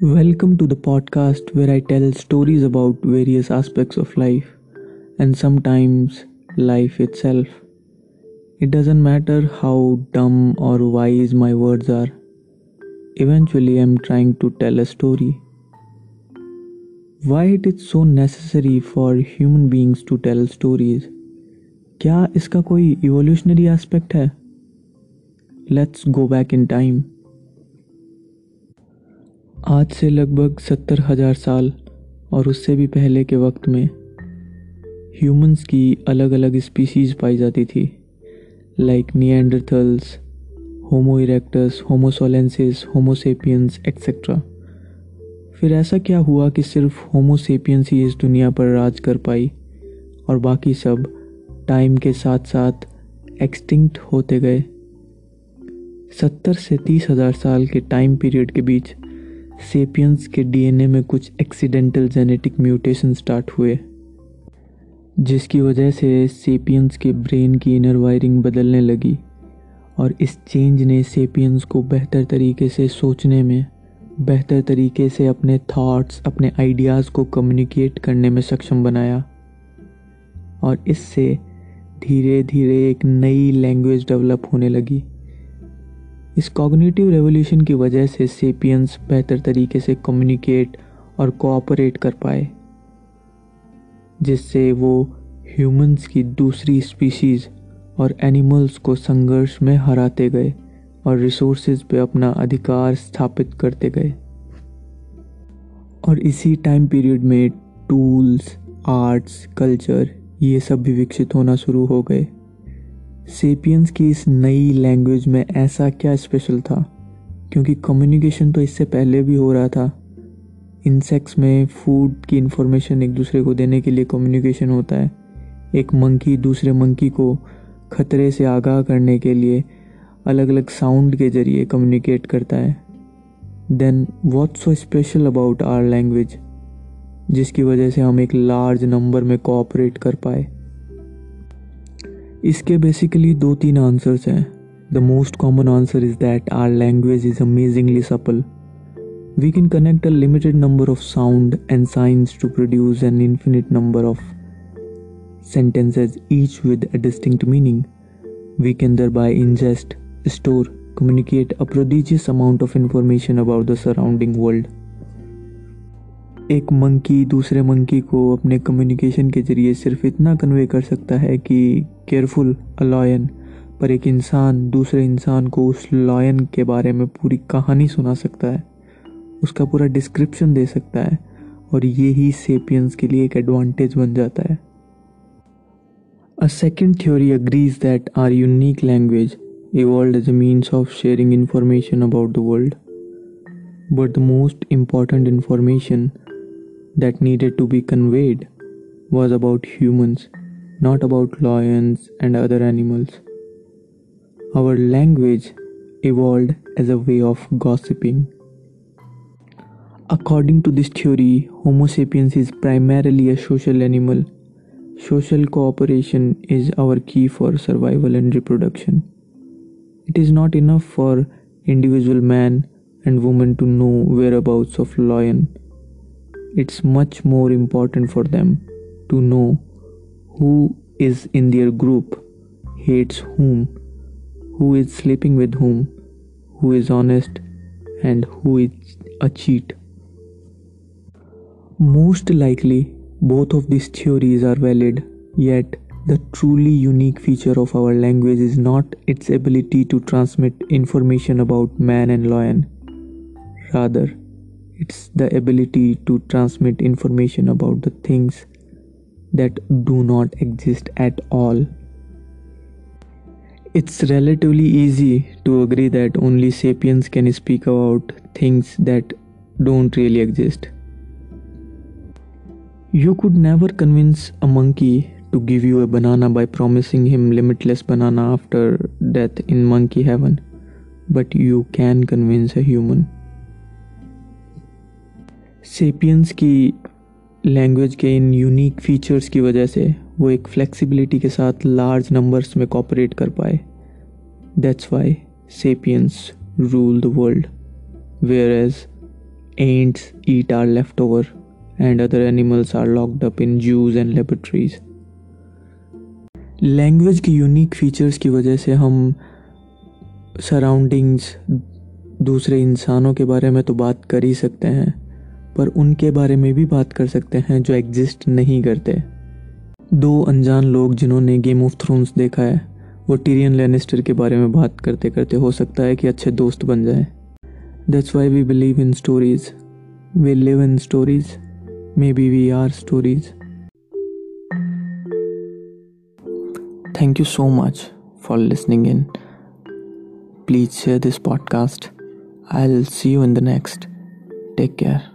Welcome to the podcast where I tell stories about various aspects of life and sometimes life itself. It doesn't matter how dumb or wise my words are, eventually, I'm trying to tell a story. Why it is so necessary for human beings to tell stories? क्या इसका कोई evolutionary aspect है let's go back in time आज से लगभग सत्तर हज़ार साल और उससे भी पहले के वक्त में ह्यूमंस की अलग अलग स्पीशीज़ पाई जाती थी like Neanderthals Homo erectus Homo soloensis Homo sapiens etcetera फिर ऐसा क्या हुआ कि सिर्फ़ होमोसेपियंस ही इस दुनिया पर राज कर पाई और बाकी सब टाइम के साथ साथ एक्सटिंक्ट होते गए? सत्तर से तीस हज़ार साल के टाइम पीरियड के बीच सेपियंस के डीएनए में कुछ एक्सीडेंटल जेनेटिक म्यूटेशन स्टार्ट हुए, जिसकी वजह से सेपियंस के ब्रेन की इनर वायरिंग बदलने लगी और इस चेंज ने सेपियंस को बेहतर तरीके से सोचने में, बेहतर तरीके से अपने थॉट्स अपने आइडियाज़ को कम्युनिकेट करने में सक्षम बनाया और इससे धीरे धीरे एक नई लैंग्वेज डेवलप होने लगी। इस कॉग्निटिव रेवोल्यूशन की वजह से सेपियंस बेहतर तरीके से कम्युनिकेट और कोऑपरेट कर पाए, जिससे वो ह्यूमंस की दूसरी स्पीशीज़ और एनिमल्स को संघर्ष में हराते गए और रिसोर्सेज पे अपना अधिकार स्थापित करते गए। और इसी टाइम पीरियड में टूल्स, आर्ट्स, कल्चर, ये सब भी विकसित होना शुरू हो गए। सेपियंस की इस नई लैंग्वेज में ऐसा क्या स्पेशल था? क्योंकि कम्युनिकेशन तो इससे पहले भी हो रहा था। इंसेक्ट्स में फ़ूड की इंफॉर्मेशन एक दूसरे को देने के लिए कम्युनिकेशन होता है। एक मंकी दूसरे मंकी को खतरे से आगाह करने के लिए अलग अलग साउंड के ज़रिए कम्युनिकेट करता है। Then what so special about our language जिसकी वजह से हम एक लार्ज नंबर में कोऑपरेट कर पाए। इसके बेसिकली दो तीन आंसर्स हैं. The most common answer is that our language is amazingly simple we can connect a limited number of sound and signs to produce an infinite number of sentences each with a distinct meaning we can thereby ingest store communicate a prodigious amount of information about the surrounding world एक monkey दूसरे monkey को अपने communication के ज़रिए सिर्फ़ इतना convey कर सकता है कि केयरफुल अ लॉयन पर एक इंसान दूसरे इंसान को उस लॉयन के बारे में पूरी कहानी सुना सकता है उसका पूरा डिस्क्रिप्शन दे सकता है और ये ही सेपियंस के लिए एक एडवांटेज बन जाता है a second theory agrees that our unique language evolved as a means of sharing information about the world. But the most important information that needed to be conveyed was about humans, not about lions and other animals. Our language evolved as a way of gossiping. According to this theory, Homo sapiens is primarily a social animal. Social cooperation is our key for survival and reproduction. It is not enough for individual man and woman to know whereabouts of lion it's much more important for them to know who is in their group, hates whom, who is sleeping with whom, who is honest, and who is a cheat. Most likely, both of these theories are valid, yet, the truly unique feature of our language is not its ability to transmit information about man and lion. Rather, it's the ability to transmit information about the things that do not exist at all. It's relatively easy to agree that only sapiens can speak about things that don't really exist. You could never convince a monkey to give you a banana by promising him limitless banana after death in monkey heaven, but you can convince a human. Sapiens की language के इन unique features की वजह से वो एक flexibility के साथ लार्ज नंबर्स में कॉपरेट कर पाए that's why Sapiens rule the world whereas ants eat our leftover, and other animals are locked up in zoos and laboratories. Language की यूनिक फीचर्स की वजह से हम सराउंडिंग्स दूसरे इंसानों के बारे में तो बात कर ही सकते हैं पर उनके बारे में भी बात कर सकते हैं जो एग्जिस्ट नहीं करते। दो अनजान लोग जिन्होंने गेम ऑफ़ थ्रोन्स देखा है, वो टीरियन लेनिस्टर के बारे में बात करते करते हो सकता है कि अच्छे दोस्त बन जाए। That's why we believe in stories we live in stories maybe we are stories thank you so much for listening in please share this podcast I will see you in the next take care